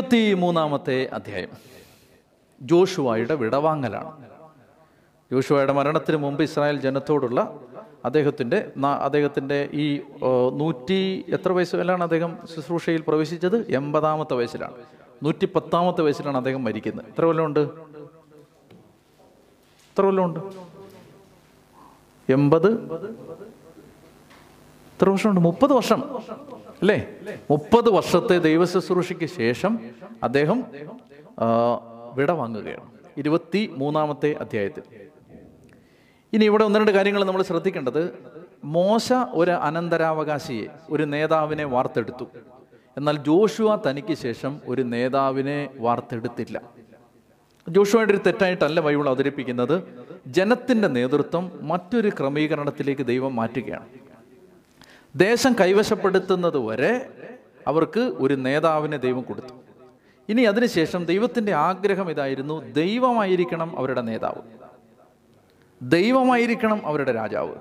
ഇരുപത്തി മൂന്നാമത്തെ അധ്യായം. ജോഷുവായുടെ വിടവാങ്ങലാണ്. യോശുവയുടെ മരണത്തിന് മുമ്പ് ഇസ്രായേൽ ജനത്തോടുള്ള അദ്ദേഹത്തിന്റെ അദ്ദേഹത്തിന്റെ ഈ നൂറ്റി എത്ര വയസ്സിലാണ് അദ്ദേഹം ശുശ്രൂഷയിൽ പ്രവേശിച്ചത്? എൺപതാമത്തെ വയസ്സിലാണ്. നൂറ്റി പത്താമത്തെ വയസ്സിലാണ് അദ്ദേഹം മരിക്കുന്നത്. എത്ര കൊല്ലമുണ്ട്? എത്ര കൊല്ലമുണ്ട്? എൺപത്? എത്ര വർഷമുണ്ട്? മുപ്പത് വർഷം. അല്ലേ? മുപ്പത് വർഷത്തെ ദൈവ ശുശ്രൂഷയ്ക്ക് ശേഷം അദ്ദേഹം വിട വാങ്ങുകയാണ്. ഇരുപത്തി മൂന്നാമത്തെ അധ്യായത്തിൽ. ഇനി ഇവിടെ ഒന്ന് രണ്ട് കാര്യങ്ങൾ നമ്മൾ ശ്രദ്ധിക്കേണ്ടത്. മോശ ഒരു അനന്തരാവകാശിയെ ഒരു നേതാവിനെ വാർത്തെടുത്തു. എന്നാൽ ജോഷുവ തനിക്ക് ശേഷം ഒരു നേതാവിനെ വാർത്തെടുത്തില്ല. ജോഷുവയുടെ ഒരു തെറ്റായിട്ടല്ല ബൈബിൾ അവതരിപ്പിക്കുന്നത്. ജനത്തിന്റെ നേതൃത്വം മറ്റൊരു ക്രമീകരണത്തിലേക്ക് ദൈവം മാറ്റുകയാണ്. ദേശം കൈവശപ്പെടുത്തുന്നത് വരെ അവർക്ക് ഒരു നേതാവിനെ ദൈവം കൊടുത്തു. ഇനി അതിനുശേഷം ദൈവത്തിന്റെ ആഗ്രഹം ഇതായിരുന്നു ദൈവമായിരിക്കണം അവരുടെ നേതാവ്. ദൈവമായിരിക്കണം അവരുടെ രാജാവ്.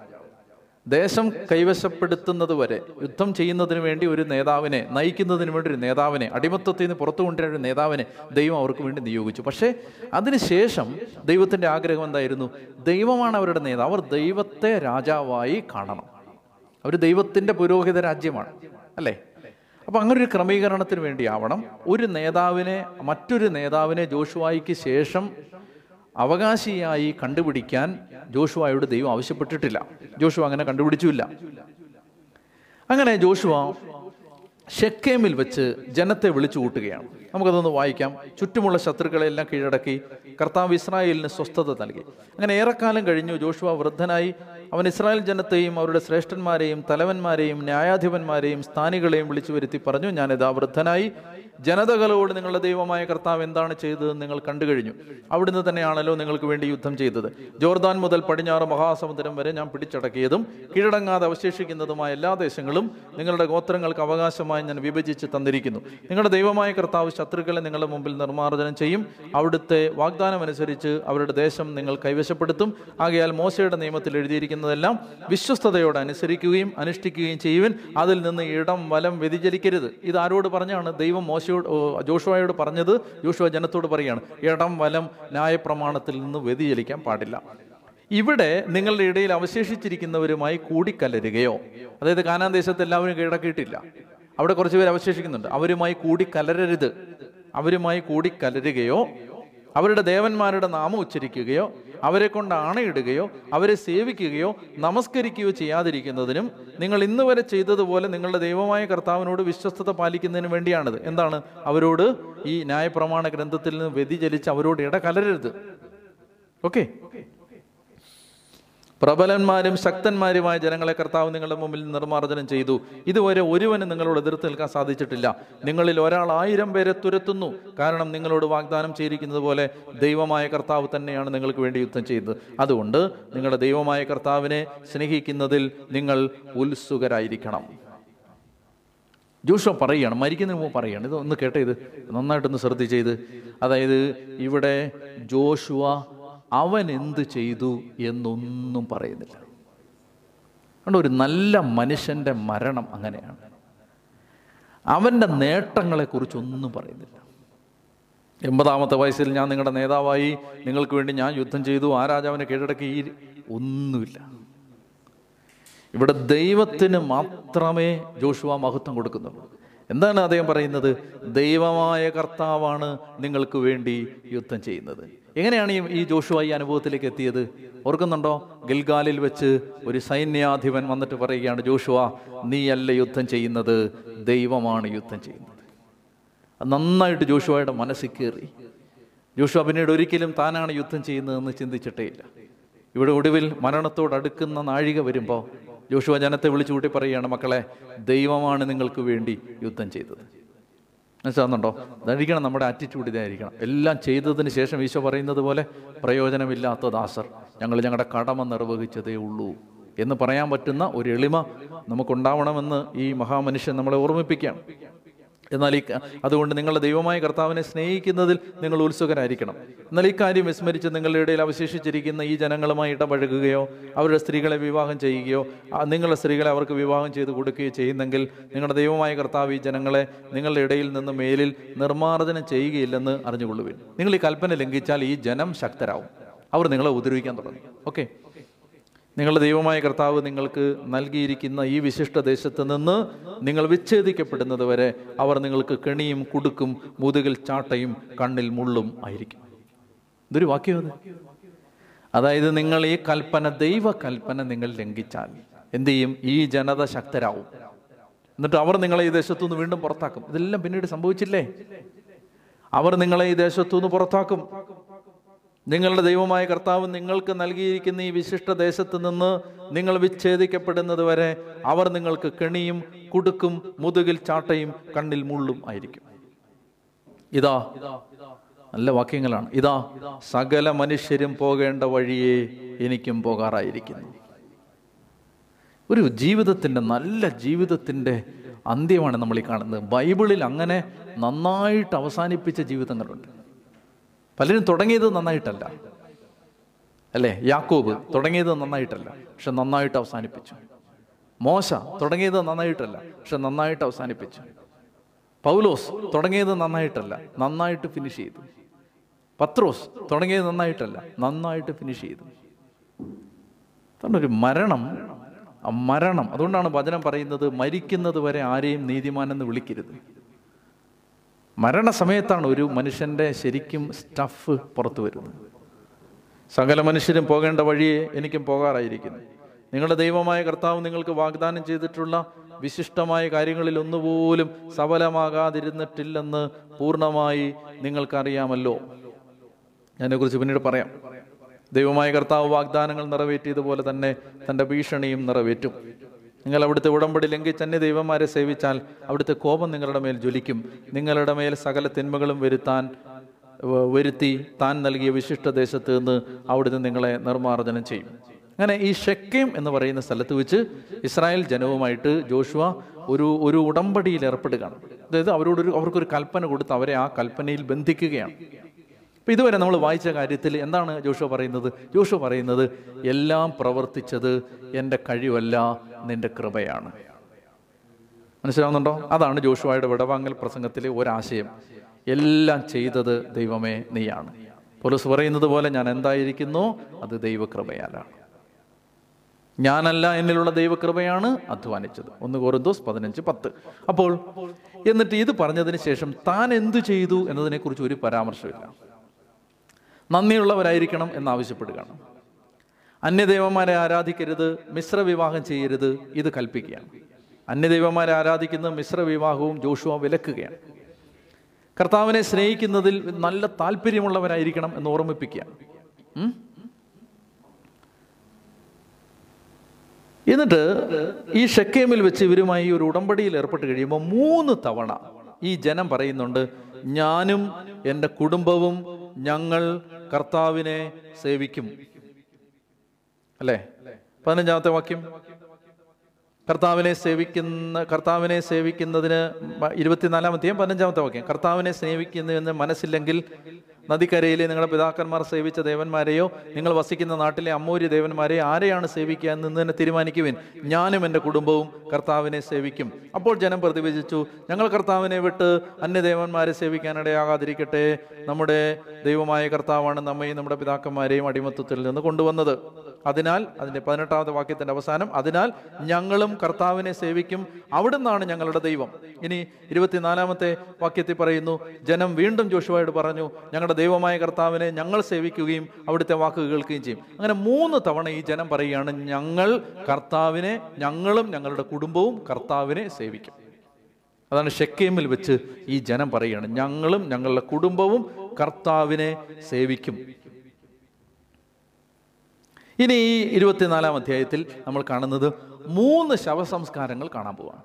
ദേശം കൈവശപ്പെടുത്തുന്നത് വരെ യുദ്ധം ചെയ്യുന്നതിന് വേണ്ടി ഒരു നേതാവിനെ നയിക്കുന്നതിന് വേണ്ടി ഒരു നേതാവിനെ അടിമത്തത്തിൽ നിന്ന് പുറത്തു കൊണ്ടുവരുന്ന ഒരു നേതാവിനെ ദൈവം അവർക്ക് വേണ്ടി നിയോഗിച്ചു. പക്ഷേ അതിനുശേഷം ദൈവത്തിന്റെ ആഗ്രഹം എന്തായിരുന്നു? ദൈവമാണ് അവരുടെ നേതാവ്. അവർ ദൈവത്തെ രാജാവായി കാണണം. അവർ ദൈവത്തിന്റെ പുരോഹിത രാജ്യമാണ് അല്ലേ? അപ്പോൾ അങ്ങനെ ഒരു ക്രമീകരണത്തിന് വേണ്ടിയാവണം. ഒരു നേതാവിനെ മറ്റൊരു നേതാവിനെ ജോഷുവായിക്ക് ശേഷം അവകാശിയായി കണ്ടുപിടിക്കാൻ ജോഷുവായോട് ദൈവം ആവശ്യപ്പെട്ടിട്ടില്ല. ജോഷുവ അങ്ങനെ കണ്ടുപിടിച്ചില്ല. അങ്ങനെ ജോഷുവ ഷെക്കേമിൽ വെച്ച് ജനത്തെ വിളിച്ചു കൂട്ടുകയാണ് നമുക്കതൊന്ന് വായിക്കാം. ചുറ്റുമുള്ള ശത്രുക്കളെല്ലാം കീഴടക്കി കർത്താവ് ഇസ്രായേലിന് സ്വസ്ഥത നൽകി. അങ്ങനെ ഏറെക്കാലം കഴിഞ്ഞു. ജോഷുവ വൃദ്ധനായി. അവൻ ഇസ്രായേൽ ജനത്തെയും അവരുടെ ശ്രേഷ്ഠന്മാരെയും തലവന്മാരെയും ന്യായാധിപന്മാരെയും സ്ഥാനികളെയും വിളിച്ചു വരുത്തി പറഞ്ഞു ഞാനിതാ വൃദ്ധനായി. ജനതകളോട് നിങ്ങളുടെ ദൈവമായ കർത്താവ് എന്താണ് ചെയ്തതെന്ന് നിങ്ങൾ കണ്ടു കഴിഞ്ഞു. അവിടുന്ന് തന്നെയാണല്ലോ നിങ്ങൾക്ക് വേണ്ടി യുദ്ധം ചെയ്തത്. ജോർദാൻ മുതൽ പടിഞ്ഞാറ് മഹാസമുദ്രം വരെ ഞാൻ പിടിച്ചടക്കിയതും കീഴടങ്ങാതെ അവശേഷിക്കുന്നതുമായ എല്ലാ ദേശങ്ങളും നിങ്ങളുടെ ഗോത്രങ്ങൾക്ക് അവകാശമായി ഞാൻ വിഭജിച്ച് തന്നിരിക്കുന്നു. നിങ്ങളുടെ ദൈവമായ കർത്താവ് ശത്രുക്കളെ നിങ്ങളുടെ മുമ്പിൽ നിർമ്മാർജനം ചെയ്യും. അവിടുത്തെ വാഗ്ദാനം അനുസരിച്ച് അവരുടെ ദേശം നിങ്ങൾ കൈവശപ്പെടുത്തും. ആകയാൽ മോശയുടെ നിയമത്തിൽ എഴുതിയിരിക്കുന്നതെല്ലാം വിശ്വസ്തയോടെ അനുസരിക്കുകയും അനുഷ്ഠിക്കുകയും ചെയ്യുവിൻ. അതിൽ നിന്ന് ഇടം വലം വ്യതിചലിക്കരുത്. ഇത് ആരോട് പറഞ്ഞാണ്? ദൈവം മോശയോട് ജോഷുവായോട് പറഞ്ഞത്. ജോഷുവ ജനത്തോട് പറയാണ് ഇടം വലം ന്യായപ്രമാണത്തിൽ നിന്ന് വ്യതിചലിക്കാൻ പാടില്ല. ഇവിടെ നിങ്ങളുടെ ഇടയിൽ അവശേഷിച്ചിരിക്കുന്നവരുമായി കൂടിക്കലരുകയോ. അതായത് കാനാൻ ദേശത്ത് എല്ലാവരും കീഴടക്കിയിട്ടില്ല. അവിടെ കുറച്ച് പേര് അവശേഷിക്കുന്നുണ്ട്. അവരുമായി കൂടി കലരരുത്. അവരുമായി കൂടി കലരുകയോ അവരുടെ ദേവന്മാരുടെ നാമം ഉച്ചരിക്കുകയോ അവരെ കൊണ്ട് ആണയിടുകയോ അവരെ സേവിക്കുകയോ നമസ്കരിക്കുകയോ ചെയ്യാതിരിക്കുന്നതിനും നിങ്ങൾ ഇന്ന് വരെ ചെയ്തതുപോലെ നിങ്ങളുടെ ദൈവമായ കർത്താവിനോട് വിശ്വസ്തത പാലിക്കുന്നതിന് വേണ്ടിയാണിത്. എന്താണ്? അവരോട് ഈ ന്യായപ്രമാണ ഗ്രന്ഥത്തിൽ നിന്ന് വ്യതിചലിച്ച് അവരോട് ഇട കലരരുത് ഓക്കെ? പ്രബലന്മാരും ശക്തന്മാരുമായ ജനങ്ങളെ കർത്താവ് നിങ്ങളുടെ മുമ്പിൽ നിർമ്മാർജനം ചെയ്തു. ഇതുവരെ ഒരുവനും നിങ്ങളോട് എതിർത്ത് നിൽക്കാൻ സാധിച്ചിട്ടില്ല. നിങ്ങളിൽ ഒരാൾ ആയിരം പേരെ തുരത്തുന്നു. കാരണം നിങ്ങളോട് വാഗ്ദാനം ചെയ്തിരിക്കുന്നത് പോലെ ദൈവമായ കർത്താവ് തന്നെയാണ് നിങ്ങൾക്ക് വേണ്ടി യുദ്ധം ചെയ്തത്. അതുകൊണ്ട് നിങ്ങളുടെ ദൈവമായ കർത്താവിനെ സ്നേഹിക്കുന്നതിൽ നിങ്ങൾ ഉത്സുകരായിരിക്കണം. ജോഷോ പറയുകയാണ് മരിക്കുന്നതിന് മുമ്പ് പറയുകയാണ് ഇത് ഒന്ന് കേട്ടേ ഇത്. നന്നായിട്ടൊന്ന് ശ്രദ്ധിച്ചത് അതായത് ഇവിടെ ജോഷുവ അവൻ എന്ത് ചെയ്തു എന്നൊന്നും പറയുന്നില്ല. അതുകൊണ്ട് ഒരു നല്ല മനുഷ്യന്റെ മരണം അങ്ങനെയാണ്. അവന്റെ നേട്ടങ്ങളെക്കുറിച്ചൊന്നും പറയുന്നില്ല. എൺപതാമത്തെ വയസ്സിൽ ഞാൻ നിങ്ങളുടെ നേതാവായി നിങ്ങൾക്ക് വേണ്ടി ഞാൻ യുദ്ധം ചെയ്തു ആ രാജാവിനെ കീഴടക്കി ഈ ഒന്നുമില്ല. ഇവിടെ ദൈവത്തിന് മാത്രമേ ജോഷുവ മഹത്വം കൊടുക്കുന്നുള്ളൂ. എന്താണ് അദ്ദേഹം പറയുന്നത്? ദൈവമായ കർത്താവാണ് നിങ്ങൾക്ക് വേണ്ടി യുദ്ധം ചെയ്യുന്നത്. എങ്ങനെയാണ് ഈ ജോഷുവ ഈ അനുഭവത്തിലേക്ക് എത്തിയത്? ഓർക്കുന്നുണ്ടോ? ഗിൽഗാലിൽ വെച്ച് ഒരു സൈന്യാധിപൻ വന്നിട്ട് പറയുകയാണ് ജോഷുവ നീയല്ല യുദ്ധം ചെയ്യുന്നത്? ദൈവമാണ് യുദ്ധം ചെയ്യുന്നത്. നന്നായിട്ട് ജോഷുവയുടെ മനസ്സിൽ കയറി. ജോഷുവ പിന്നീട് ഒരിക്കലും താനാണ് യുദ്ധം ചെയ്യുന്നതെന്ന് ചിന്തിച്ചിട്ടേ ഇല്ല. ഇവിടെ ഒടുവിൽ മരണത്തോട് അടുക്കുന്ന നാഴിക വരുമ്പോൾ ജോഷുവ ജനത്തെ വിളിച്ചു കൂട്ടി പറയുകയാണ് മക്കളെ ദൈവമാണ് നിങ്ങൾക്ക് വേണ്ടി യുദ്ധം ചെയ്തത്. മനസ്സിലാകുന്നുണ്ടോ അതായിരിക്കണം നമ്മുടെ ആറ്റിറ്റ്യൂഡ് ഇതായിരിക്കണം എല്ലാം ചെയ്തതിന് ശേഷം ഈശോ പറയുന്നത് പോലെ പ്രയോജനമില്ലാത്ത ദാസർ ഞങ്ങൾ ഞങ്ങളുടെ കടമ നിർവഹിച്ചതേ ഉള്ളൂ. എന്ന് പറയാൻ പറ്റുന്ന ഒരു എളിമ നമുക്കുണ്ടാവണമെന്ന് ഈ മഹാമനുഷ്യൻ നമ്മളെ ഓർമ്മിപ്പിക്കുകയാണ്. എന്നാൽ ഈ അതുകൊണ്ട് നിങ്ങളുടെ ദൈവമായ കർത്താവിനെ സ്നേഹിക്കുന്നതിൽ നിങ്ങൾ ഉത്സുകരായിരിക്കണം എന്നാൽ ഈ കാര്യം വിസ്മരിച്ച് നിങ്ങളുടെ ഇടയിൽ അവശേഷിച്ചിരിക്കുന്ന ഈ ജനങ്ങളുമായി ഇടപഴകുകയോ അവരുടെ സ്ത്രീകളെ വിവാഹം ചെയ്യുകയോ നിങ്ങളുടെ സ്ത്രീകളെ അവർക്ക് വിവാഹം ചെയ്ത് കൊടുക്കുകയോ ചെയ്യുന്നെങ്കിൽ നിങ്ങളുടെ ദൈവമായ കർത്താവ് ഈ ജനങ്ങളെ നിങ്ങളുടെ ഇടയിൽ നിന്ന് മേലിൽ നിർമ്മാർജനം ചെയ്യുകയില്ലെന്ന് അറിഞ്ഞുകൊള്ളുവിൻ. നിങ്ങൾ ഈ കൽപ്പന ലംഘിച്ചാൽ ഈ ജനം ശക്തരാകും അവർ നിങ്ങളെ ഉപദ്രവിക്കാൻ തുടങ്ങും. ഓക്കെ? നിങ്ങളുടെ ദൈവമായ കർത്താവ് നിങ്ങൾക്ക് നൽകിയിരിക്കുന്ന ഈ വിശിഷ്ട ദേശത്ത് നിന്ന് നിങ്ങൾ വിച്ഛേദിക്കപ്പെടുന്നത് വരെ അവർ നിങ്ങൾക്ക് കെണിയും കുടുക്കും മുതുകിൽ ചാട്ടയും കണ്ണിൽ മുള്ളും ആയിരിക്കും. ഇതൊരു വാക്യം അതായത് നിങ്ങൾ ഈ കൽപ്പന ദൈവ കൽപ്പന നിങ്ങൾ ലംഘിച്ചാൽ എന്ത് ചെയ്യും? ഈ ജനത ശക്തരാവും. എന്നിട്ട് അവർ നിങ്ങളെ ഈ ദേശത്തു നിന്ന് വീണ്ടും പുറത്താക്കും. ഇതെല്ലാം പിന്നീട് സംഭവിച്ചില്ലേ? അവർ നിങ്ങളെ ഈ ദേശത്തു നിന്ന് പുറത്താക്കും. നിങ്ങളുടെ ദൈവമായ കർത്താവ് നിങ്ങൾക്ക് നൽകിയിരിക്കുന്ന ഈ വിശിഷ്ട ദേശത്ത് നിന്ന് നിങ്ങൾ വിച്ഛേദിക്കപ്പെടുന്നത് വരെ അവർ നിങ്ങൾക്ക് കെണിയും കുടുക്കും മുതുകിൽ ചാട്ടയും കണ്ണിൽ മുള്ളും ആയിരിക്കും. ഇതാ നല്ല വാക്യങ്ങളാണ്. ഇതാ സകല മനുഷ്യരും പോകേണ്ട വഴിയെ എനിക്കും പോകാറായിരിക്കുന്നു. ഒരു ജീവിതത്തിന്റെ നല്ല ജീവിതത്തിന്റെ അന്ത്യമാണ് നമ്മൾ ഈ കാണുന്നത്. ബൈബിളിൽ അങ്ങനെ നന്നായിട്ട് അവസാനിപ്പിച്ച ജീവിതങ്ങളുണ്ട്. പലരും തുടങ്ങിയത് നന്നായിട്ടല്ല. അല്ലേ? യാക്കോബ് തുടങ്ങിയത് നന്നായിട്ടല്ല പക്ഷെ നന്നായിട്ട് അവസാനിപ്പിച്ചു. മോശ തുടങ്ങിയത് നന്നായിട്ടല്ല പക്ഷെ നന്നായിട്ട് അവസാനിപ്പിച്ചു. പൗലോസ് തുടങ്ങിയത് നന്നായിട്ടല്ല നന്നായിട്ട് ഫിനിഷ് ചെയ്തു. പത്രോസ് തുടങ്ങിയത് നന്നായിട്ടല്ല നന്നായിട്ട് ഫിനിഷ് ചെയ്തു. ഒരു മരണം മരണം. അതുകൊണ്ടാണ് വചനം പറയുന്നത് മരിക്കുന്നത് വരെ ആരെയും നീതിമാനെന്ന് വിളിക്കരുത്. മരണസമയത്താണ് ഒരു മനുഷ്യന്റെ ശരിക്കും സ്റ്റഫ് പുറത്തു വരുന്നത്. സകല മനുഷ്യരും പോകേണ്ട വഴിയെ എനിക്കും പോകാറായിരിക്കുന്നു. നിങ്ങളുടെ ദൈവമായ കർത്താവ് നിങ്ങൾക്ക് വാഗ്ദാനം ചെയ്തിട്ടുള്ള വിശിഷ്ടമായ കാര്യങ്ങളിൽ ഒന്നുപോലും സഫലമാകാതിരുന്നിട്ടില്ലെന്ന് പൂർണമായി നിങ്ങൾക്കറിയാമല്ലോ. അതിനെക്കുറിച്ച് പിന്നീട് പറയാം. ദൈവമായ കർത്താവ് വാഗ്ദാനങ്ങൾ നിറവേറ്റിയതുപോലെ തന്നെ തന്റെ ഭീഷണിയും നിറവേറ്റും. നിങ്ങൾ അവിടുത്തെ ഉടമ്പടി ലംഘിച്ച് അന്യ ദൈവന്മാരെ സേവിച്ചാൽ അവിടുത്തെ കോപം നിങ്ങളുടെ മേൽ ജ്വലിക്കും. നിങ്ങളുടെ മേൽ സകല തിന്മകളും വരുത്താൻ വരുത്തി താൻ നൽകിയ വിശിഷ്ട ദേശത്ത് നിന്ന് അവിടുന്ന് നിങ്ങളെ നിർമ്മാർജനം ചെയ്യും. അങ്ങനെ ഈ ഷെക്കേം എന്ന് പറയുന്ന സ്ഥലത്ത് വെച്ച് ഇസ്രായേൽ ജനവുമായിട്ട് ജോഷുവ ഒരു ഒരു ഉടമ്പടിയിൽ ഏർപ്പെടുകയാണ്. അതായത് അവരോടൊരു അവർക്കൊരു കൽപ്പന കൊടുത്ത് അവരെ ആ കൽപ്പനയിൽ ബന്ധിക്കുകയാണ്. അപ്പം ഇതുവരെ നമ്മൾ വായിച്ച കാര്യത്തിൽ എന്താണ് ജോഷുവ പറയുന്നത്? ജോഷുവ പറയുന്നത് എല്ലാം പ്രവർത്തിച്ചത് എന്റെ കഴിവല്ല നിന്റെ കൃപയാണ്. മനസ്സിലാവുന്നുണ്ടോ? അതാണ് ജോഷുവായുടെ വിടവാങ്ങൽ പ്രസംഗത്തിലെ ഒരാശയം. എല്ലാം ചെയ്തത് ദൈവമേ നീയാണ്. പോലീസ് പറയുന്നത് പോലെ ഞാൻ എന്തായിരിക്കുന്നു? അത് ദൈവകൃപയാലാണ്. ഞാനല്ല എന്നിലുള്ള ദൈവകൃപയാണ് അധ്വാനിച്ചത്. ഒന്ന് കോറിന്തോസ് പതിനഞ്ച് പത്ത്. അപ്പോൾ എന്നിട്ട് ഇത് പറഞ്ഞതിന് ശേഷം താൻ എന്തു ചെയ്തു എന്നതിനെക്കുറിച്ച് ഒരു പരാമർശമില്ല നന്ദിയുള്ളവരായിരിക്കണം എന്നാവശ്യപ്പെടുകയാണ് അന്യദൈവന്മാരെ ആരാധിക്കരുത് മിശ്ര വിവാഹം ചെയ്യരുത് ഇത് കൽപ്പിക്കുകയാണ്. അന്യദൈവന്മാരെ ആരാധിക്കുന്ന മിശ്ര വിവാഹവും ജോഷുവ വിലക്കുകയാണ്. കർത്താവിനെ സ്നേഹിക്കുന്നതിൽ നല്ല താല്പര്യമുള്ളവരായിരിക്കണം എന്ന് ഓർമ്മിപ്പിക്കുകയാണ്. എന്നിട്ട് ഈ ഷെക്കേമിൽ വെച്ച് ഇവരുമായി ഒരു ഉടമ്പടിയിൽ ഏർപ്പെട്ട് കഴിയുമ്പോൾ മൂന്ന് തവണ ഈ ജനം പറയുന്നുണ്ട് ഞാനും എന്റെ കുടുംബവും ഞങ്ങൾ കർത്താവിനെ സേവിക്കും. അല്ലേ? പതിനഞ്ചാമത്തെ വാക്യം. കർത്താവിനെ സേവിക്കുന്ന കർത്താവിനെ സേവിക്കുന്നതിന് ഇരുപത്തിനാലാമത്തെയും പതിനഞ്ചാമത്തെ വാക്യം. കർത്താവിനെ സേവിക്കുന്നതിന് മനസ്സില്ലെങ്കിൽ നദിക്കരയിലെ നിങ്ങളുടെ പിതാക്കന്മാർ സേവിച്ച ദേവന്മാരെയോ നിങ്ങൾ വസിക്കുന്ന നാട്ടിലെ അമ്മൂരി ദേവന്മാരെയോ ആരെയാണ് സേവിക്കുക എന്ന് തന്നെ തീരുമാനിക്കുവിൻ? ഞാനും എന്റെ കുടുംബവും കർത്താവിനെ സേവിക്കും. അപ്പോൾ ജനം പ്രതിവചിച്ചു ഞങ്ങൾ കർത്താവിനെ വിട്ട് അന്യദേവന്മാരെ സേവിക്കാനിടയാകാതിരിക്കട്ടെ. നമ്മുടെ ദൈവമായ കർത്താവാണ് നമ്മയും നമ്മുടെ പിതാക്കന്മാരെയും അടിമത്വത്തിൽ നിന്ന് കൊണ്ടുവന്നത്. അതിനാൽ അതിന്റെ പതിനെട്ടാമത്തെ വാക്യത്തിന്റെ അവസാനം അതിനാൽ ഞങ്ങളും കർത്താവിനെ സേവിക്കും. അവിടുന്നാണ് ഞങ്ങളുടെ ദൈവം. ഇനി ഇരുപത്തിനാലാമത്തെ വാക്യത്തിൽ പറയുന്നു ജനം വീണ്ടും ജോഷുവായോട് പറഞ്ഞു ഞങ്ങളുടെ ദൈവമായ കർത്താവിനെ ഞങ്ങൾ സേവിക്കുകയും അവിടുത്തെ വാക്ക് കേൾക്കുകയും ചെയ്യും. അങ്ങനെ മൂന്ന് തവണ ഈ ജനം പറയുകയാണ് ഞങ്ങൾ കർത്താവിനെ ഞങ്ങളും ഞങ്ങളുടെ കുടുംബവും കർത്താവിനെ സേവിക്കും. അതാണ് ഷെക്കേമിൽ വെച്ച് ഈ ജനം പറയുകയാണ് ഞങ്ങളും ഞങ്ങളുടെ കുടുംബവും കർത്താവിനെ സേവിക്കും. ഇനി ഈ ഇരുപത്തിനാലാം അധ്യായത്തിൽ നമ്മൾ കാണുന്നത് മൂന്ന് ശവസംസ്കാരങ്ങൾ കാണാൻ പോവാണ്.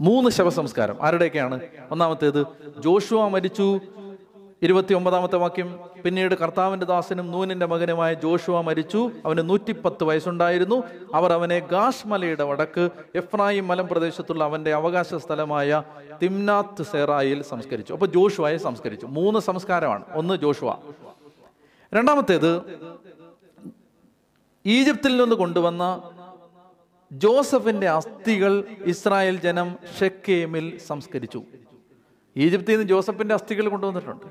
മൂന്ന് ശവസംസ്കാരം. ആരുടെയൊക്കെയാണ്? ഒന്നാമത്തേത് ജോഷുവ മരിച്ചു. ഇരുപത്തി ഒമ്പതാമത്തെ വാക്യം പിന്നീട് കർത്താവിന്റെ ദാസനും നൂനിന്റെ മകനുമായ ജോഷുവ മരിച്ചു. അവന് നൂറ്റിപ്പത്ത് വയസ്സുണ്ടായിരുന്നു. അവർ അവനെ ഗാഷ് മലയുടെ വടക്ക് എഫ്രായിം മലം പ്രദേശത്തുള്ള അവന്റെ അവകാശ സ്ഥലമായ തിംനാത്ത് സെറായിൽ സംസ്കരിച്ചു. അപ്പോൾ ജോഷുവയെ സംസ്കരിച്ചു. മൂന്ന് സംസ്കാരമാണ്. ഒന്ന് ജോഷുവ രണ്ടാമത്തേത് ഈജിപ്തിൽ നിന്ന് കൊണ്ടുവന്ന ജോസഫിന്റെ അസ്ഥികൾ ഇസ്രായേൽ ജനം ഷെക്കേമിൽ സംസ്കരിച്ചു. ഈജിപ്തിൽ നിന്ന് ജോസഫിന്റെ അസ്ഥികൾ കൊണ്ടുവന്നിട്ടുണ്ട്.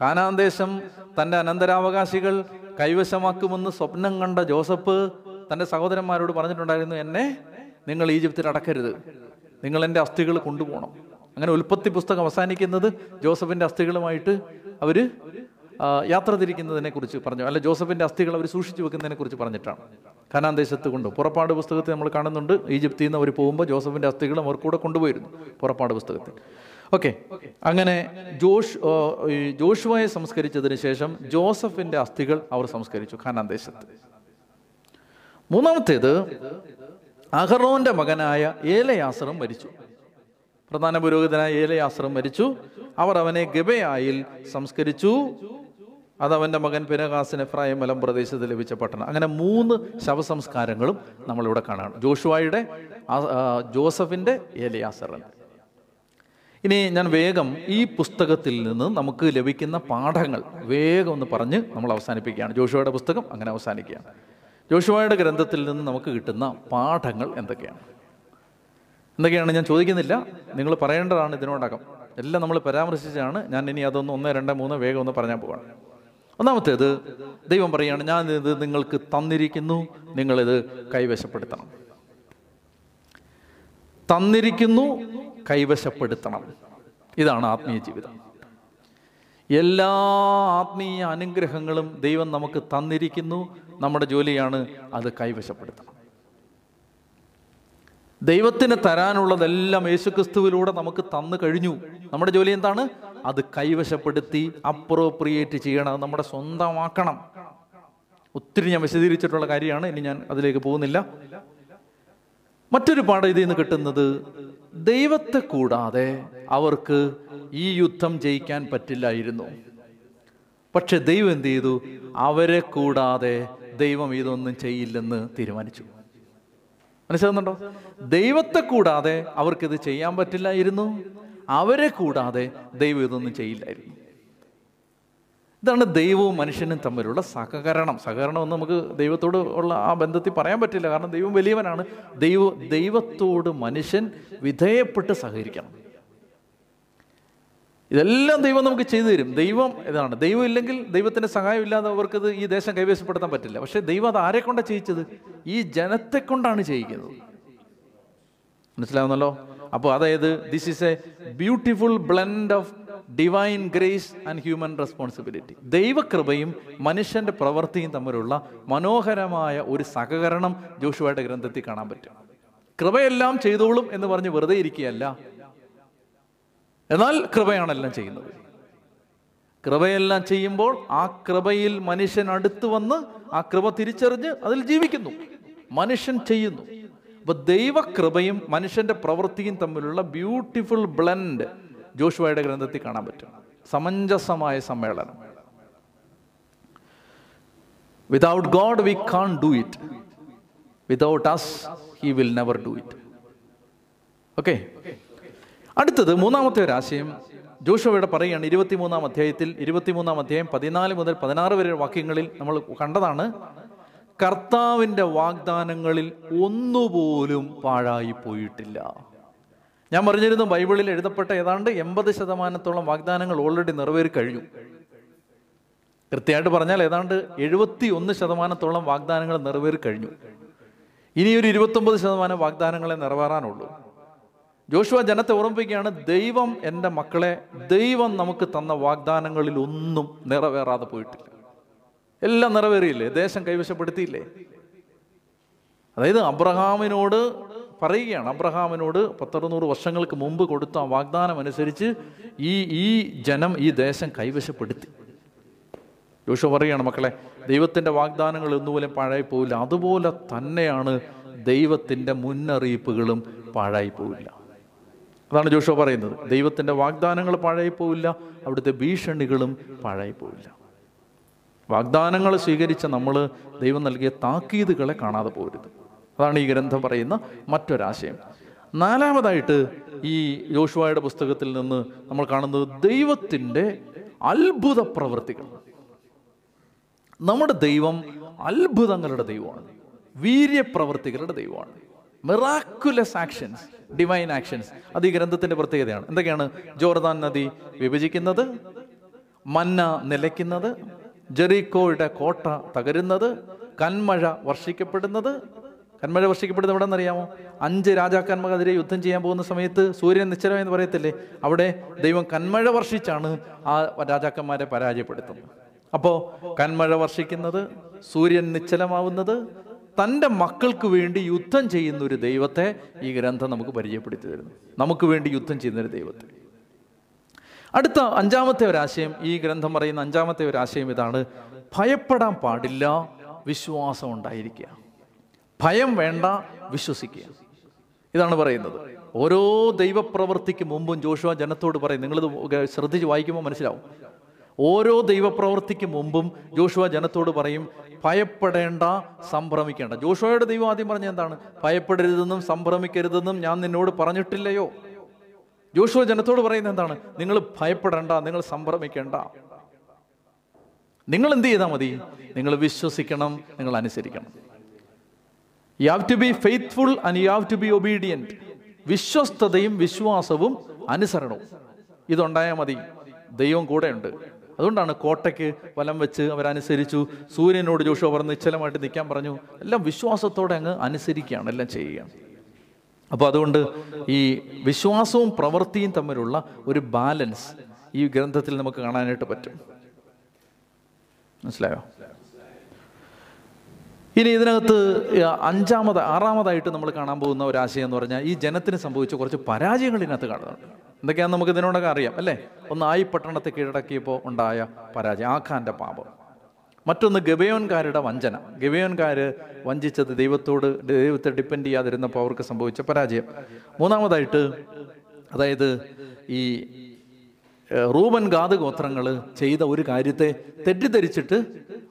കാനാന്തേശം തന്റെ അനന്തരാവകാശികൾ കൈവശമാക്കുമെന്ന് സ്വപ്നം കണ്ട ജോസഫ് തന്റെ സഹോദരന്മാരോട് പറഞ്ഞിട്ടുണ്ടായിരുന്നു എന്നെ നിങ്ങൾ ഈജിപ്തിൽ അടക്കരുത്. നിങ്ങൾ എന്റെ അസ്ഥികൾ കൊണ്ടുപോകണം. അങ്ങനെ ഉൽപ്പത്തി പുസ്തകം അവസാനിക്കുന്നത് ജോസഫിന്റെ അസ്ഥികളുമായിട്ട് അവർ യാത്ര തിരിക്കുന്നതിനെ കുറിച്ച് പറഞ്ഞു. അല്ല ജോസഫിന്റെ അസ്ഥികൾ അവർ സൂക്ഷിച്ചു വെക്കുന്നതിനെ കുറിച്ച് പറഞ്ഞിട്ടാണ്. ഖനാൻ ദേശത്ത് കൊണ്ട്. പുറപ്പാട് പുസ്തകത്തിൽ നമ്മൾ കാണുന്നുണ്ട്. ഈജിപ്തിൽ നിന്ന് അവർ പോകുമ്പോൾ ജോസഫിന്റെ അസ്ഥികളും അവർ കൂടെ കൊണ്ടുപോയിരുന്നു പുറപ്പാട് പുസ്തകത്തിൽ. ഓക്കെ. അങ്ങനെ ജോഷ് ജോഷുവയെ സംസ്കരിച്ചതിന് ശേഷം ജോസഫിന്റെ അസ്ഥികൾ അവർ സംസ്കരിച്ചു ഖനാൻ ദേശത്ത്. മൂന്നാമത്തേത് അഹറോന്റെ മകനായ ഏലയാസറും മരിച്ചു. പ്രധാന പുരോഹിതനായ ഏലയാസറും മരിച്ചു. അവർ അവനെ ഗബയായിൽ സംസ്കരിച്ചു. അത് അവന്റെ മകൻ പിനകാസിന് എഫ്രായം മലം പ്രദേശത്ത് ലഭിച്ച പട്ടണം. അങ്ങനെ മൂന്ന് ശവസംസ്കാരങ്ങളും നമ്മളിവിടെ കാണാണ് ജോഷുവായുടെ ജോസഫിന്റെ ഏലയാസറിന്റെ ഇനി ഞാൻ വേഗം ഈ പുസ്തകത്തിൽ നിന്ന് നമുക്ക് ലഭിക്കുന്ന പാഠങ്ങൾ വേഗം ഒന്ന് പറഞ്ഞ് നമ്മൾ അവസാനിപ്പിക്കുകയാണ്. ജോഷുവയുടെ പുസ്തകം അങ്ങനെ അവസാനിക്കുകയാണ്. ജോഷുവയുടെ ഗ്രന്ഥത്തിൽ നിന്ന് നമുക്ക് കിട്ടുന്ന പാഠങ്ങൾ എന്തൊക്കെയാണ്? എന്തൊക്കെയാണ് ഞാൻ ചോദിക്കുന്നില്ല. നിങ്ങൾ പറയേണ്ടതാണ് ഇതിനോടകം. എല്ലാം നമ്മൾ പരാമർശിച്ചാണ് ഞാൻ ഇനി അതൊന്ന് ഒന്ന് രണ്ട് മൂന്ന് വേഗം ഒന്ന് പറഞ്ഞാൽ പോവാണ്. ഒന്നാമത്തേത് ദൈവം പറയാണ് ഞാൻ ഇത് നിങ്ങൾക്ക് തന്നിരിക്കുന്നു നിങ്ങളിത് കൈവശപ്പെടുത്തണം. തന്നിരിക്കുന്നു കൈവശപ്പെടുത്തണം. ഇതാണ് ആത്മീയ ജീവിതം. എല്ലാ ആത്മീയ അനുഗ്രഹങ്ങളും ദൈവം നമുക്ക് തന്നിരിക്കുന്നു നമ്മുടെ ജോലിയാണ് അത് കൈവശപ്പെടുത്തണം. ദൈവത്തിന് തരാനുള്ളതെല്ലാം യേശുക്രിസ്തുവിലൂടെ നമുക്ക് തന്നു കഴിഞ്ഞു. നമ്മുടെ ജോലി എന്താണ്? അത് കൈവശപ്പെടുത്തി അപ്രോപ്രിയേറ്റ് ചെയ്യണം. നമ്മുടെ സ്വന്തമാക്കണം. ഒത്തിരി ഞാൻ വിശദീകരിച്ചിട്ടുള്ള കാര്യമാണ്. ഇനി ഞാൻ അതിലേക്ക് പോകുന്നില്ല. മറ്റൊരു പാഠം ഇതിൽ നിന്ന് കിട്ടുന്നത് ദൈവത്തെ കൂടാതെ അവർക്ക് ഈ യുദ്ധം ജയിക്കാൻ പറ്റില്ലായിരുന്നു. പക്ഷെ ദൈവം എന്ത് ചെയ്തു? അവരെ കൂടാതെ ദൈവം ഇതൊന്നും ചെയ്യില്ലെന്ന് തീരുമാനിച്ചു. മനസ്സിലാകുന്നുണ്ടോ ദൈവത്തെ കൂടാതെ അവർക്കിത് ചെയ്യാൻ പറ്റില്ലായിരുന്നു. അവരെ കൂടാതെ ദൈവം ഇതൊന്നും ചെയ്യില്ലായിരുന്നു. ഇതാണ് ദൈവവും മനുഷ്യനും തമ്മിലുള്ള സഹകരണം. സഹകരണം എന്ന് നമുക്ക് ദൈവത്തോട് ഉള്ള ആ ബന്ധത്തിൽ പറയാൻ പറ്റില്ല. കാരണം ദൈവം വലിയവനാണ്. ദൈവ ദൈവത്തോട് മനുഷ്യൻ വിധേയപ്പെട്ട് സഹകരിക്കണം. ഇതെല്ലാം ദൈവം നമുക്ക് ചെയ്തു തരും. ദൈവം ഇതാണ്. ദൈവം ഇല്ലെങ്കിൽ ദൈവത്തിന്റെ സഹായം ഇല്ലാതെ അവർക്കത് ഈ ദേശം കൈവശപ്പെടുത്താൻ പറ്റില്ല. പക്ഷേ ദൈവം അത് ആരെ കൊണ്ടാണ് ചെയ്യിച്ചത്? ഈ ജനത്തെ കൊണ്ടാണ് ചെയ്യിക്കുന്നത്. മനസ്സിലാവുന്നല്ലോ? അപ്പോൾ അതായത് this is a beautiful blend of divine grace and human responsibility ദൈവകൃപയും മനുഷ്യന്റെ പ്രവൃത്തിയും തമ്മിലുള്ള മനോഹരമായ ഒരു സഹകരണം ജോഷുവായിട്ട് ഗ്രന്ഥത്തിൽ കാണാൻ പറ്റും. കൃപയെല്ലാം ചെയ്തോളും എന്ന് പറഞ്ഞ് വെറുതെ ഇരിക്കുകയല്ല. എന്നാൽ കൃപയാണെല്ലാം ചെയ്യുന്നത്. കൃപയെല്ലാം ചെയ്യുമ്പോൾ ആ കൃപയിൽ മനുഷ്യൻ അടുത്ത് വന്ന് ആ കൃപ തിരിച്ചറിഞ്ഞ് അതിൽ ജീവിക്കുന്നു. മനുഷ്യൻ ചെയ്യുന്നു. അപ്പൊ ദൈവകൃപയും മനുഷ്യന്റെ പ്രവൃത്തിയും തമ്മിലുള്ള ബ്യൂട്ടിഫുൾ ബ്ലെൻഡ് ജോഷുവയുടെ ഗ്രന്ഥത്തിൽ കാണാൻ പറ്റും. സമഞ്ജസമായ സമ്മേളനം. Without God we can do it without us he will never do it okay അടുത്തത് മൂന്നാമത്തെ ഒരു ആശയം ജോഷുവയുടെ പറയുകയാണ് ഇരുപത്തിമൂന്നാം അധ്യായത്തിൽ ഇരുപത്തിമൂന്നാം അധ്യായം പതിനാല് മുതൽ പതിനാറ് വരെ വാക്യങ്ങളിൽ നമ്മൾ കണ്ടതാണ്. കർത്താവിന്റെ വാഗ്ദാനങ്ങളിൽ ഒന്നുപോലും പാഴായി പോയിട്ടില്ല ഞാൻ പറഞ്ഞിരുന്നു ബൈബിളിൽ എഴുതപ്പെട്ട ഏതാണ്ട് എൺപത് ശതമാനത്തോളം വാഗ്ദാനങ്ങൾ ഓൾറെഡി നിറവേറി കഴിഞ്ഞു. കൃത്യമായിട്ട് പറഞ്ഞാൽ ഏതാണ്ട് എഴുപത്തി ഒന്ന് ശതമാനത്തോളം വാഗ്ദാനങ്ങൾ നിറവേറി കഴിഞ്ഞു. ഇനി ഒരു ഇരുപത്തൊമ്പത് ശതമാനം വാഗ്ദാനങ്ങളെ നിറവേറാനുള്ളൂ. ജോഷുവ ജനത്തെ ഓർമ്മിപ്പിക്കുകയാണ് ദൈവം എന്റെ മക്കളെ ദൈവം നമുക്ക് തന്ന വാഗ്ദാനങ്ങളിൽ ഒന്നും നിറവേറാതെ പോയിട്ടില്ല. എല്ലാം നിറവേറിയില്ലേ? ദേശം കൈവശപ്പെടുത്തിയില്ലേ? അതായത് അബ്രഹാമിനോട് പറയുകയാണ്. അബ്രഹാമിനോട് പത്തറുന്നൂറ് വർഷങ്ങൾക്ക് മുമ്പ് കൊടുത്ത വാഗ്ദാനം അനുസരിച്ച് ഈ ഈ ജനം ഈ ദേശം കൈവശപ്പെടുത്തി. ജോഷു പറയുകയാണ് മക്കളെ ദൈവത്തിന്റെ വാഗ്ദാനങ്ങൾ ഒന്നുപോലെ പാഴായി പോവില്ല അതുപോലെ തന്നെയാണ് ദൈവത്തിന്റെ മുന്നറിയിപ്പുകളും പാഴായി പോവില്ല അതാണ് ജോഷോ പറയുന്നത്. ദൈവത്തിന്റെ വാഗ്ദാനങ്ങൾ പാഴായി പോവില്ല അവിടുത്തെ ഭീഷണികളും പാഴായി പോവില്ല വാഗ്ദാനങ്ങൾ സ്വീകരിച്ച നമ്മൾ ദൈവം നൽകിയ താക്കീതുകളെ കാണാതെ പോരുത്. അതാണ് ഈ ഗ്രന്ഥം പറയുന്ന മറ്റൊരാശയം. നാലാമതായിട്ട് ഈ യോശുവായുടെ പുസ്തകത്തിൽ നിന്ന് നമ്മൾ കാണുന്നത് ദൈവത്തിന്റെ അത്ഭുത പ്രവൃത്തികൾ. നമ്മുടെ ദൈവം അത്ഭുതങ്ങളുടെ ദൈവമാണ്. വീര്യപ്രവൃത്തികളുടെ ദൈവമാണ്. മിറാക്കുലസ് ആക്ഷൻസ് ഡിവൈൻ ആക്ഷൻസ് അത് ഈ ഗ്രന്ഥത്തിന്റെ പ്രത്യേകതയാണ്. എന്തൊക്കെയാണ്? ജോർദാൻ നദി വിഭജിക്കുന്നത് മന്ന നിലയ്ക്കുന്നത് ജെറിക്കോയുടെ കോട്ട തകരുന്നത് കന്മഴ വർഷിക്കപ്പെടുന്നത്. കന്മഴ വർഷിക്കപ്പെടുന്നത് എവിടെ നിന്നറിയാമോ അഞ്ച് രാജാക്കന്മാർക്കെതിരെ യുദ്ധം ചെയ്യാൻ പോകുന്ന സമയത്ത് സൂര്യൻ നിശ്ചലം എന്ന് പറയത്തില്ലേ? അവിടെ ദൈവം കന്മഴ വർഷിച്ചാണ് ആ രാജാക്കന്മാരെ പരാജയപ്പെടുത്തുന്നത്. അപ്പോ കന്മഴ വർഷിക്കുന്നത് സൂര്യൻ നിശ്ചലമാവുന്നത് തന്റെ മക്കൾക്ക് വേണ്ടി യുദ്ധം ചെയ്യുന്ന ഒരു ദൈവത്തെ ഈ ഗ്രന്ഥം നമുക്ക് പരിചയപ്പെടുത്തി തരുന്നു. നമുക്ക് വേണ്ടി യുദ്ധം ചെയ്യുന്ന ഒരു ദൈവത്തെ. അടുത്ത അഞ്ചാമത്തെ ഒരാശയം ഈ ഗ്രന്ഥം പറയുന്ന അഞ്ചാമത്തെ ഒരാശയം ഇതാണ്. ഭയപ്പെടാൻ പാടില്ല വിശ്വാസം ഉണ്ടായിരിക്കുക. ഭയം വേണ്ട വിശ്വസിക്കുക. ഇതാണ് പറയുന്നത്. ഓരോ ദൈവപ്രവൃത്തിക്ക് മുമ്പും ജോഷുവ ജനത്തോട് പറയും നിങ്ങളിത് ശ്രദ്ധിച്ച് വായിക്കുമ്പോൾ മനസ്സിലാവും. ഓരോ ദൈവപ്രവൃത്തിക്ക് മുമ്പും ജോഷുവ ജനത്തോട് പറയും ഭയപ്പെടേണ്ട സംഭ്രമിക്കേണ്ട. ജോഷുവയുടെ ദൈവം ആദ്യം പറഞ്ഞ എന്താണ്? ഭയപ്പെടരുതെന്നും സംഭ്രമിക്കരുതെന്നും ഞാൻ നിന്നോട് പറഞ്ഞിട്ടില്ലയോ? ജോഷുവ ജനത്തോട് പറയുന്നത് എന്താണ്? നിങ്ങൾ ഭയപ്പെടേണ്ട നിങ്ങൾ സംഭ്രമിക്കേണ്ട. നിങ്ങൾ എന്ത് ചെയ്താൽ മതി? നിങ്ങൾ വിശ്വസിക്കണം നിങ്ങൾ അനുസരിക്കണം. You have to be faithful and you have to be obedient വിശ്വസ്തതയും വിശ്വാസവും അനുസരണവും ഇതുണ്ടായാൽ മതി. ദൈവം കൂടെയുണ്ട്. അതുകൊണ്ടാണ് കോട്ടയ്ക്ക് വലം വെച്ച് അവരനുസരിച്ചു. സൂര്യനോട് ജോഷുവ പറഞ്ഞ് നിശ്ചലമായിട്ട് നിൽക്കാൻ പറഞ്ഞു. എല്ലാം വിശ്വാസത്തോടെ അങ്ങ് അനുസരിക്കുകയാണ് എല്ലാം ചെയ്യുകയാണ്. അപ്പോൾ അതുകൊണ്ട് ഈ വിശ്വാസവും പ്രവൃത്തിയും തമ്മിലുള്ള ഒരു ബാലൻസ് ഈ ഗ്രന്ഥത്തിൽ നമുക്ക് കാണാനായിട്ട് പറ്റും. മനസ്സിലായോ? ഇനി ഇതിനകത്ത് അഞ്ചാമത് ആറാമതായിട്ട് നമ്മൾ കാണാൻ പോകുന്ന ഒരു ആശയം എന്ന് പറഞ്ഞാൽ ഈ ജനത്തിന് സംഭവിച്ച കുറച്ച് പരാജയങ്ങൾ ഇതിനകത്ത് കാണുന്നുണ്ട്. എന്തൊക്കെയാണെന്ന് നമുക്ക് ഇതിനോടൊക്കെ അറിയാം അല്ലേ? ഒന്ന് ആയി പട്ടണത്തെ കീഴടക്കിയപ്പോൾ ഉണ്ടായ പരാജയം ആഖാന്റെ പാപം. മറ്റൊന്ന് ഗബയോൻകാരുടെ വഞ്ചന. ഗബയോൻകാർ വഞ്ചിച്ചത് ദൈവത്തോട് ദൈവത്തെ ഡിപ്പെൻഡ് ചെയ്യാതിരുന്നപ്പോൾ അവർക്ക് സംഭവിച്ച പരാജയം. മൂന്നാമതായിട്ട് അതായത് ഈ റൂമൻ ഗാദ് ഗോത്രങ്ങൾ ചെയ്ത ഒരു കാര്യത്തെ തെറ്റിദ്ധരിച്ചിട്ട്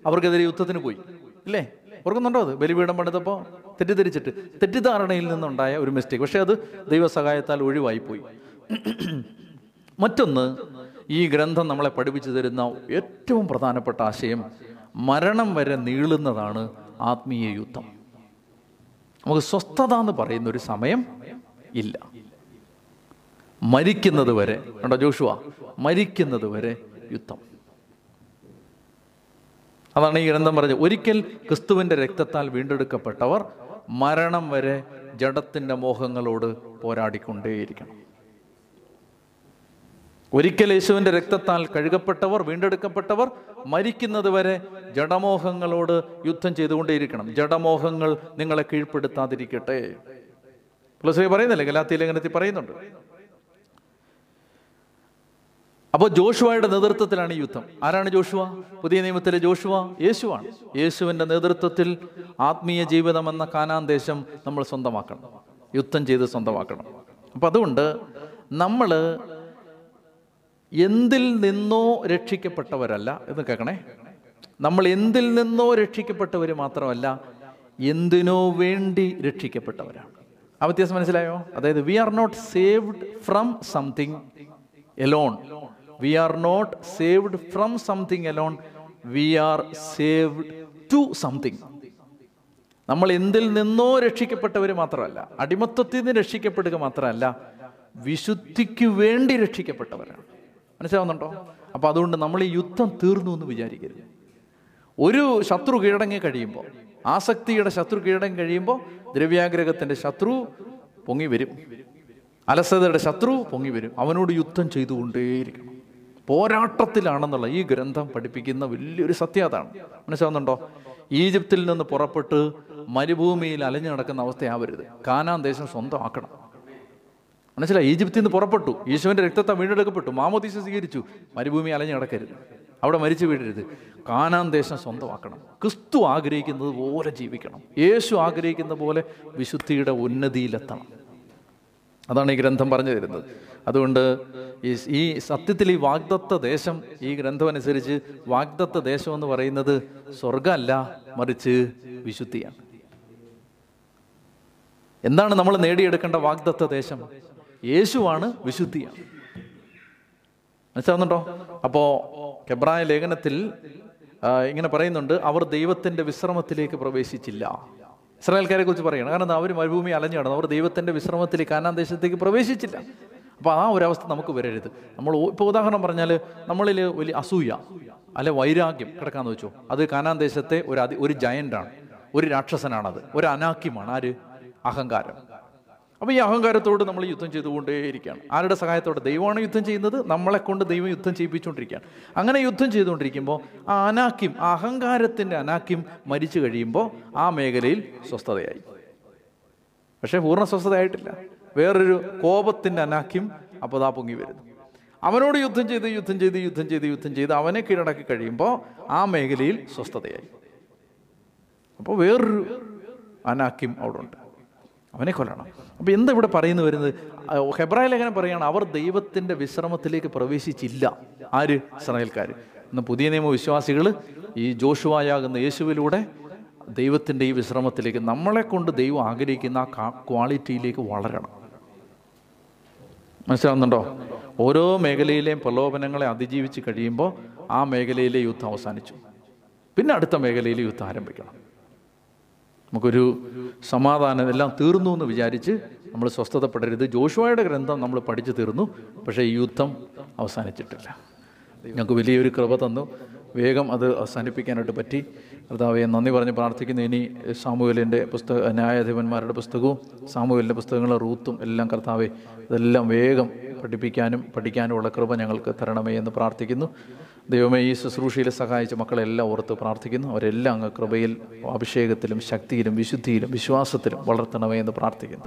അവർക്കെതിരെ യുദ്ധത്തിന് പോയി. ഇല്ലേ? ഓർക്കുന്നുണ്ടോ അത്? ബലിപീഠം പണിതപ്പോൾ തെറ്റിദ്ധരിച്ചിട്ട്. തെറ്റിദ്ധാരണയിൽ നിന്നുണ്ടായ ഒരു മിസ്റ്റേക്ക് പക്ഷേ അത് ദൈവസഹായത്താൽ ഒഴിവായിപ്പോയി. മറ്റൊന്ന് ഈ ഗ്രന്ഥം നമ്മളെ പഠിപ്പിച്ചു തരുന്ന ഏറ്റവും പ്രധാനപ്പെട്ട ആശയം മരണം വരെ നീളുന്നതാണ് ആത്മീയ യുദ്ധം. നമുക്ക് സ്വസ്ഥത എന്ന് പറയുന്ന ഒരു സമയം ഇല്ല. മരിക്കുന്നത് വരെ കണ്ടോ ജോഷുവ? മരിക്കുന്നത് വരെ യുദ്ധം. അതാണ് ഈ ഗ്രന്ഥം പറഞ്ഞത്. ഒരിക്കൽ ക്രിസ്തുവിന്റെ രക്തത്താൽ വീണ്ടെടുക്കപ്പെട്ടവർ മരണം വരെ ജഡത്തിന്റെ മോഹങ്ങളോട് പോരാടിക്കൊണ്ടേയിരിക്കണം. ഒരിക്കൽ യേശുവിന്റെ രക്തത്താൽ കഴുകപ്പെട്ടവർ വീണ്ടെടുക്കപ്പെട്ടവർ മരിക്കുന്നത് വരെ ജഡമോഹങ്ങളോട് യുദ്ധം ചെയ്തുകൊണ്ടേയിരിക്കണം. ജഡമോഹങ്ങൾ നിങ്ങളെ കീഴ്പ്പെടുത്താതിരിക്കട്ടെ. പ്ലസ് പറയുന്നില്ലേ? ഗലാത്തി ലേഖനത്തിൽ പറയുന്നുണ്ട്. അപ്പോൾ ജോഷുവയുടെ നേതൃത്വത്തിലാണ് ഈ യുദ്ധം. ആരാണ് ജോഷുവ? പുതിയ നിയമത്തിലെ ജോഷുവ യേശുവാണ്. യേശുവിന്റെ നേതൃത്വത്തിൽ ആത്മീയ ജീവിതം എന്ന കാനാൻ ദേശം നമ്മൾ സ്വന്തമാക്കണം. യുദ്ധം ചെയ്ത് സ്വന്തമാക്കണം. അപ്പം അതുകൊണ്ട് നമ്മൾ എന്തിൽ നിന്നോ രക്ഷിക്കപ്പെട്ടവരല്ല എന്ന് കേൾക്കണേ. നമ്മൾ എന്തിൽ നിന്നോ രക്ഷിക്കപ്പെട്ടവർ മാത്രമല്ല എന്തിനോ വേണ്ടി രക്ഷിക്കപ്പെട്ടവരാണ്. ആ വ്യത്യാസം മനസ്സിലായോ? അതായത് we are not saved from something alone we are not saved from something alone we are saved to something നമ്മൾ എന്തിൽ നിന്നോ രക്ഷിക്കപ്പെട്ടവർ മാത്രമല്ല അടിമത്വത്തിൽ നിന്ന് രക്ഷിക്കപ്പെടുക മാത്രമല്ല വിശുദ്ധിക്ക് വേണ്ടി രക്ഷിക്കപ്പെട്ടവരാണ്. മനസ്സിലാവുന്നുണ്ടോ? അപ്പോൾ അതുകൊണ്ട് നമ്മൾ ഈ യുദ്ധം തീർന്നു എന്ന് വിചാരിക്കരുത്. ഒരു ശത്രു കീഴടങ്ങി കഴിയുമ്പോൾ ആസക്തിയുടെ ശത്രു കീഴടങ്ങി കഴിയുമ്പോൾ ദ്രവ്യാഗ്രഹത്തിന്റെ ശത്രു പൊങ്ങി വരും. അലസതയുടെ ശത്രു പൊങ്ങി വരും. അവനോട് യുദ്ധം ചെയ്തുകൊണ്ടേയിരിക്കണം. പോരാട്ടത്തിലാണെന്നുള്ള ഈ ഗ്രന്ഥം പഠിപ്പിക്കുന്ന വലിയൊരു സത്യം അതാണ്. മനസ്സിലാവുന്നുണ്ടോ? ഈജിപ്തിൽ നിന്ന് പുറപ്പെട്ട് മരുഭൂമിയിൽ അലഞ്ഞു നടക്കുന്ന അവസ്ഥയാവരുത്. കാനാന് ദേശം സ്വന്തമാക്കണം. മനസ്സിലായി? ഈജിപ്തിൽ നിന്ന് പുറപ്പെട്ടു. യേശുവിന്റെ രക്തത്തെ വീണ്ടെടുക്കപ്പെട്ടു. മാമോദീസ സ്വീകരിച്ചു. മരുഭൂമി അലഞ്ഞു കിടക്കരുത്. അവിടെ മരിച്ചു വീഴരുത് കാനാൻ ദേശം സ്വന്തമാക്കണം. ക്രിസ്തു ആഗ്രഹിക്കുന്നത് പോലെ ജീവിക്കണം. യേശു ആഗ്രഹിക്കുന്ന പോലെ വിശുദ്ധിയുടെ ഉന്നതിയിലെത്തണം. അതാണ് ഈ ഗ്രന്ഥം പറഞ്ഞു തരുന്നത്. അതുകൊണ്ട് ഈ ഈ സത്യത്തിൽ ഈ വാഗ്ദത്ത ദേശം ഈ ഗ്രന്ഥം അനുസരിച്ച് വാഗ്ദത്ത ദേശം എന്ന് പറയുന്നത് സ്വർഗമല്ല മറിച്ച് വിശുദ്ധിയാണ്. എന്താണ് നമ്മൾ നേടിയെടുക്കേണ്ട വാഗ്ദത്ത ദേശം? യേശുവാണ് വിശുദ്ധിയാണ്. മനസ്സിലാവുന്നുണ്ടോ? അപ്പോൾ കെബ്രായ ലേഖനത്തിൽ ഇങ്ങനെ പറയുന്നുണ്ട് അവർ ദൈവത്തിന്റെ വിശ്രമത്തിലേക്ക് പ്രവേശിച്ചില്ല. ഇസ്രായേൽക്കാരെ കുറിച്ച് പറയണം. കാരണം അവർ മരുഭൂമി അലഞ്ഞു നടന്നു. അവർ ദൈവത്തിന്റെ വിശ്രമത്തിലേക്ക് കാനാൻ ദേശത്തേക്ക് പ്രവേശിച്ചില്ല. അപ്പോൾ ആ ഒരവസ്ഥ നമുക്ക് വരരുത്. നമ്മൾ ഇപ്പോൾ ഉദാഹരണം പറഞ്ഞാൽ നമ്മളിൽ വലിയ അസൂയ അല്ലെ വൈരാഗ്യം കിടക്കാന്ന് വെച്ചോ. അത് കാനാൻ ദേശത്തെ ഒരു അതി ഒരു ജയന്റാണ് ഒരു രാക്ഷസനാണത്. ഒരു അനാക്യമാണ് ആര്? അഹങ്കാരം. അപ്പോൾ ഈ അഹങ്കാരത്തോട് നമ്മൾ യുദ്ധം ചെയ്തുകൊണ്ടേയിരിക്കുകയാണ്. ആരുടെ സഹായത്തോടെ? ദൈവമാണ് യുദ്ധം ചെയ്യുന്നത്. നമ്മളെ കൊണ്ട് ദൈവം യുദ്ധം ചെയ്യിപ്പിച്ചുകൊണ്ടിരിക്കുകയാണ്. അങ്ങനെ യുദ്ധം ചെയ്തുകൊണ്ടിരിക്കുമ്പോൾ ആ അനാക്യം അഹങ്കാരത്തിന്റെ അനാക്യം മരിച്ചു കഴിയുമ്പോൾ ആ മേഖലയിൽ സ്വസ്ഥതയായി. പക്ഷേ പൂർണ സ്വസ്ഥതയായിട്ടില്ല. വേറൊരു കോപത്തിന്റെ അനാക്യം അപ്പോൾ ദാ പൊങ്ങി വരുന്നു. അവനോട് യുദ്ധം ചെയ്ത് യുദ്ധം ചെയ്ത് യുദ്ധം ചെയ്ത് യുദ്ധം ചെയ്ത് അവനെ കീഴടക്കി കഴിയുമ്പോൾ ആ മേഖലയിൽ സ്വസ്ഥതയായി. അപ്പോൾ വേറൊരു അനാക്യം അവിടെ ഉണ്ട് അവനെ കൊല്ലണം. അപ്പോൾ എന്താ ഇവിടെ പറയുന്നു വരുന്നത്? ഹെബ്രായ ലേഖനം പറയുകയാണ് അവർ ദൈവത്തിന്റെ വിശ്രമത്തിലേക്ക് പ്രവേശിച്ചില്ല. ആര്? ഇസ്രായേൽക്കാർ ഇന്ന് പുതിയ നിയമ വിശ്വാസികൾ ഈ ജോഷുവായാകുന്ന യേശുവിലൂടെ ദൈവത്തിന്റെ ഈ വിശ്രമത്തിലേക്ക് നമ്മളെ കൊണ്ട് ദൈവം ആഗ്രഹിക്കുന്ന ആ ക്വാളിറ്റിയിലേക്ക് വളരണം. മനസ്സിലാവുന്നുണ്ടോ? ഓരോ മേഖലയിലെയും പ്രലോഭനങ്ങളെ അതിജീവിച്ച് കഴിയുമ്പോൾ ആ മേഖലയിലെ യുദ്ധം അവസാനിച്ചു. പിന്നെ അടുത്ത മേഖലയിൽ യുദ്ധം ആരംഭിക്കണം. നമുക്കൊരു സമാധാനം എല്ലാം തീർന്നു എന്ന് വിചാരിച്ച് നമ്മൾ സ്വസ്ഥതപ്പെടരുത്. ജോഷുവായുടെ ഗ്രന്ഥം നമ്മൾ പഠിച്ചു തീർന്നു. പക്ഷേ ഈ യുദ്ധം അവസാനിച്ചിട്ടില്ല. ഞങ്ങൾക്ക് വലിയൊരു കൃപ തന്നു. വേഗം അത് അവസാനിപ്പിക്കാനായിട്ട് പറ്റി. കർത്താവെ നന്ദി പറഞ്ഞ് പ്രാർത്ഥിക്കുന്നു. ഇനി സാമൂഹലിന്റെ പുസ്തക ന്യായാധിപന്മാരുടെ പുസ്തകവും സാമൂഹലിന്റെ പുസ്തകങ്ങളും റൂത്തും എല്ലാം കർത്താവെ ഇതെല്ലാം വേഗം പഠിപ്പിക്കാനും പഠിക്കാനുമുള്ള കൃപ ഞങ്ങൾക്ക് തരണമേ എന്ന് പ്രാർത്ഥിക്കുന്നു. ദൈവമേ ഈ ശുശ്രൂഷയിൽ സഹായിച്ച മക്കളെല്ലാം ഓർത്ത് പ്രാർത്ഥിക്കുന്നു. അവരെല്ലാം അങ്ങ് കൃപയിൽ അഭിഷേകത്തിലും ശക്തിയിലും വിശുദ്ധിയിലും വിശ്വാസത്തിലും വളർത്തണമേ എന്ന് പ്രാർത്ഥിക്കുന്നു.